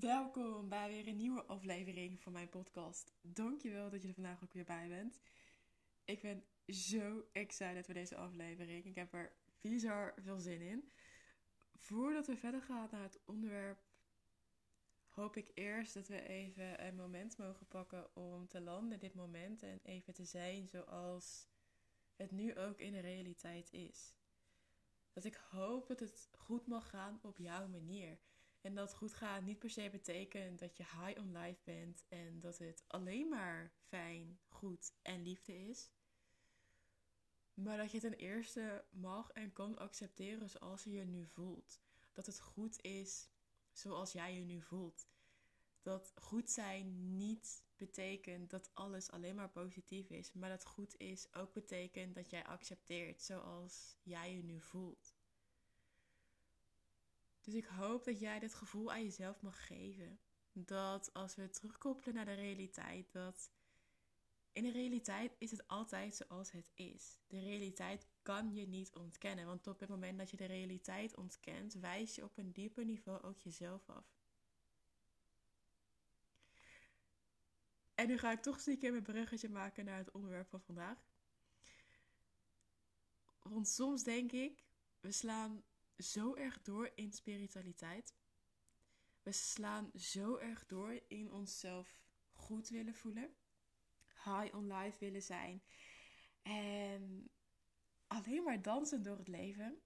Welkom bij weer een nieuwe aflevering van mijn podcast. Dankjewel dat je er vandaag ook weer bij bent. Ik ben zo excited voor deze aflevering. Ik heb er bizar veel zin in. Voordat we verder gaan naar het onderwerp, hoop ik eerst dat we even een moment mogen pakken om te landen dit moment en even te zijn zoals het nu ook in de realiteit is. Dat ik hoop dat het goed mag gaan op jouw manier. En dat goed gaan niet per se betekent dat je high on life bent en dat het alleen maar fijn, goed en liefde is. Maar dat je ten eerste mag en kan accepteren zoals je je nu voelt. Dat het goed is zoals jij je nu voelt. Dat goed zijn niet betekent dat alles alleen maar positief is. Maar dat goed is ook betekent dat jij accepteert zoals jij je nu voelt. Dus ik hoop dat jij dit gevoel aan jezelf mag geven. Dat als we terugkoppelen naar de realiteit, dat in de realiteit is het altijd zoals het is. De realiteit kan je niet ontkennen, want op het moment dat je de realiteit ontkent, wijs je op een dieper niveau ook jezelf af. En nu ga ik toch stiekem een bruggetje maken naar het onderwerp van vandaag. Want soms denk ik, we slaan zo erg door in spiritualiteit. We slaan zo erg door in onszelf goed willen voelen. High on life willen zijn. En alleen maar dansen door het leven.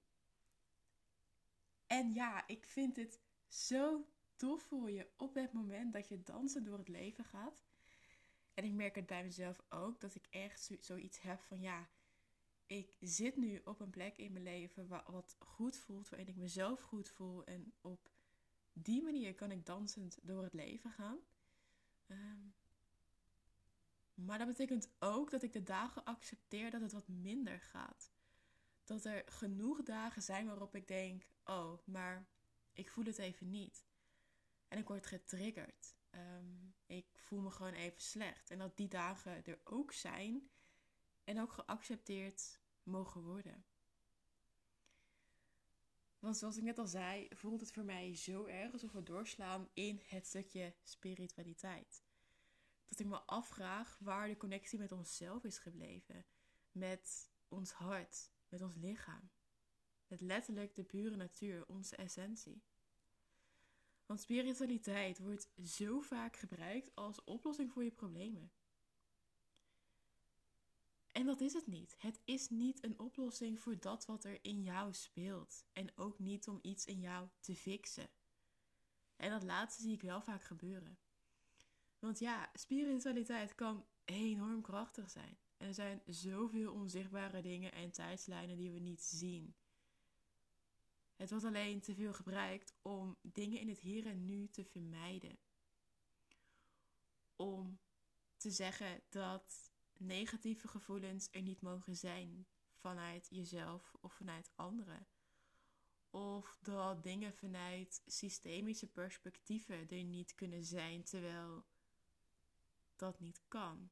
En ja, ik vind het zo tof voor je op het moment dat je dansen door het leven gaat. En ik merk het bij mezelf ook, dat ik echt zoiets heb van ja, ik zit nu op een plek in mijn leven wat goed voelt, waarin ik mezelf goed voel. En op die manier kan ik dansend door het leven gaan. Ehm, maar dat betekent ook dat ik de dagen accepteer dat het wat minder gaat. Dat er genoeg dagen zijn waarop ik denk: oh, maar ik voel het even niet. En ik word getriggerd. Ehm, ik voel me gewoon even slecht. En dat die dagen er ook zijn en ook geaccepteerd mogen worden. Want zoals ik net al zei, voelt het voor mij zo erg alsof we doorslaan in het stukje spiritualiteit. Dat ik me afvraag waar de connectie met onszelf is gebleven. Met ons hart, met ons lichaam. Met letterlijk de pure natuur, onze essentie. Want spiritualiteit wordt zo vaak gebruikt als oplossing voor je problemen. En dat is het niet. Het is niet een oplossing voor dat wat er in jou speelt. En ook niet om iets in jou te fixen. En dat laatste zie ik wel vaak gebeuren. Want ja, spiritualiteit kan enorm krachtig zijn. En er zijn zoveel onzichtbare dingen en tijdslijnen die we niet zien. Het wordt alleen te veel gebruikt om dingen in het hier en nu te vermijden. Om te zeggen dat negatieve gevoelens er niet mogen zijn vanuit jezelf of vanuit anderen. Of dat dingen vanuit systemische perspectieven er niet kunnen zijn, terwijl dat niet kan.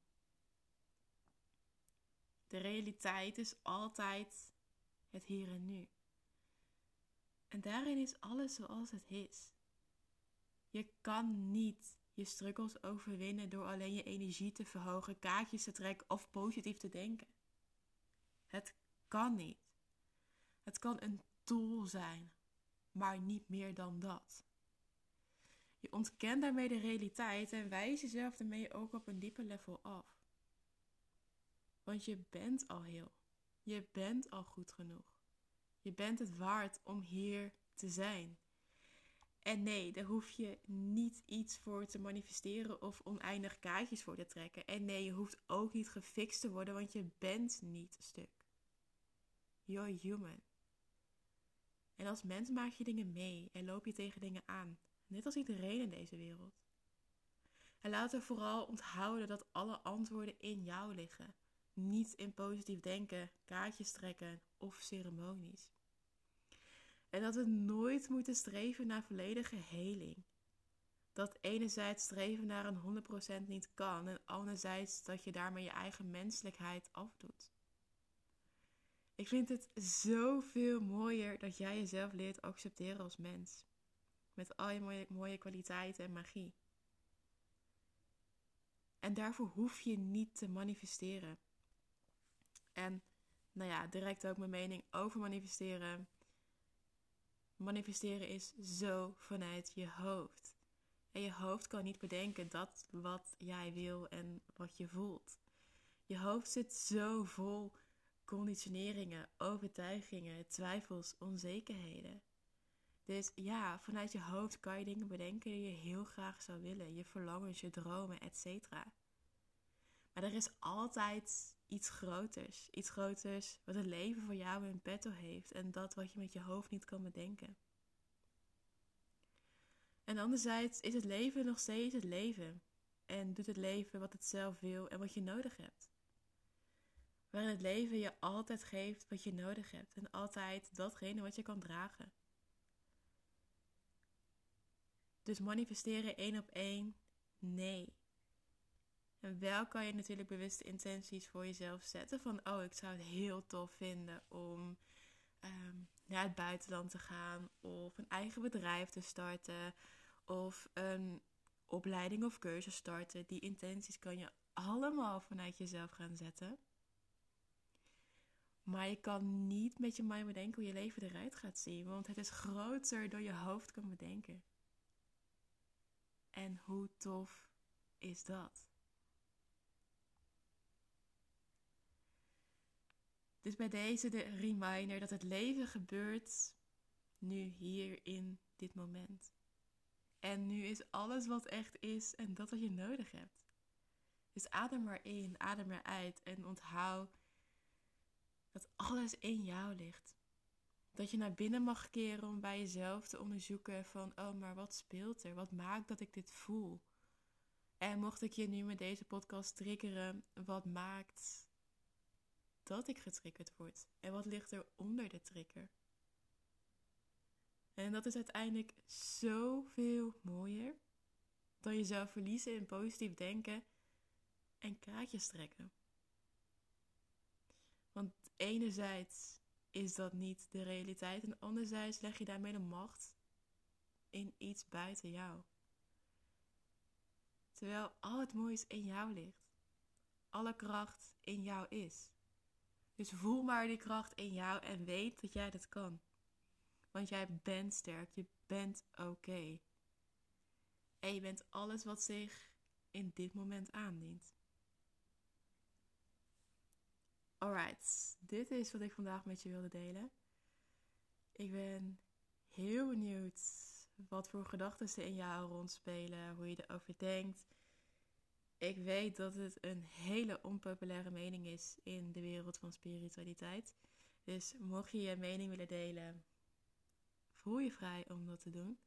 De realiteit is altijd het hier en nu. En daarin is alles zoals het is. Je kan niet je struggles overwinnen door alleen je energie te verhogen, kaartjes te trekken of positief te denken. Het kan niet. Het kan een tool zijn, maar niet meer dan dat. Je ontkent daarmee de realiteit en wijst jezelf daarmee ook op een dieper level af. Want je bent al heel. Je bent al goed genoeg. Je bent het waard om hier te zijn. En nee, daar hoef je niet iets voor te manifesteren of oneindig kaartjes voor te trekken. En nee, je hoeft ook niet gefixt te worden, want je bent niet stuk. You're human. En als mens maak je dingen mee en loop je tegen dingen aan. Net als iedereen in deze wereld. En laten we vooral onthouden dat alle antwoorden in jou liggen. Niet in positief denken, kaartjes trekken of ceremonies. En dat we nooit moeten streven naar volledige heling. Dat enerzijds streven naar een 100% niet kan en anderzijds dat je daarmee je eigen menselijkheid afdoet. Ik vind het zoveel mooier dat jij jezelf leert accepteren als mens. met al je mooie, mooie kwaliteiten en magie. En daarvoor hoef je niet te manifesteren. En nou ja, direct ook mijn mening over manifesteren. Manifesteren is zo vanuit je hoofd. En je hoofd kan niet bedenken dat wat jij wil en wat je voelt. Je hoofd zit zo vol conditioneringen, overtuigingen, twijfels, onzekerheden. Dus ja, vanuit je hoofd kan je dingen bedenken die je heel graag zou willen. Je verlangens, je dromen, etc. Maar er is altijd iets groters. Iets groters wat het leven voor jou in petto heeft. En dat wat je met je hoofd niet kan bedenken. En anderzijds is het leven nog steeds het leven. En doet het leven wat het zelf wil en wat je nodig hebt. Waarin het leven je altijd geeft wat je nodig hebt. En altijd datgene wat je kan dragen. Dus manifesteren één op één? Nee. En wel kan je natuurlijk bewuste intenties voor jezelf zetten. Van, oh, ik zou het heel tof vinden om um, naar het buitenland te gaan. Of een eigen bedrijf te starten. Of een opleiding of cursus starten. Die intenties kan je allemaal vanuit jezelf gaan zetten. Maar je kan niet met je mind bedenken hoe je leven eruit gaat zien. Want het is groter dan je hoofd kan bedenken. En hoe tof is dat? Dus bij deze de reminder dat het leven gebeurt nu hier in dit moment. En nu is alles wat echt is en dat wat je nodig hebt. Dus adem maar in, adem maar uit en onthoud dat alles in jou ligt. Dat je naar binnen mag keren om bij jezelf te onderzoeken van, oh maar wat speelt er? Wat maakt dat ik dit voel? En mocht ik je nu met deze podcast triggeren, wat maakt dat ik getriggerd word? En wat ligt er onder de trigger? En dat is uiteindelijk zoveel mooier dan jezelf verliezen in positief denken en kaartjes trekken. Want enerzijds is dat niet de realiteit en anderzijds leg je daarmee de macht in iets buiten jou. Terwijl al het moois in jou ligt. Alle kracht in jou is. Dus voel maar die kracht in jou en weet dat jij dat kan. Want jij bent sterk, je bent oké. En je bent alles wat zich in dit moment aandient. Alright, dit is wat ik vandaag met je wilde delen. Ik ben heel benieuwd wat voor gedachten ze in jou rondspelen, hoe je erover denkt. Ik weet dat het een hele onpopulaire mening is in de wereld van spiritualiteit. Dus mocht je je mening willen delen, voel je vrij om dat te doen.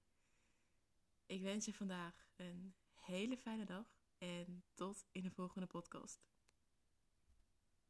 Ik wens je vandaag een hele fijne dag en tot in de volgende podcast.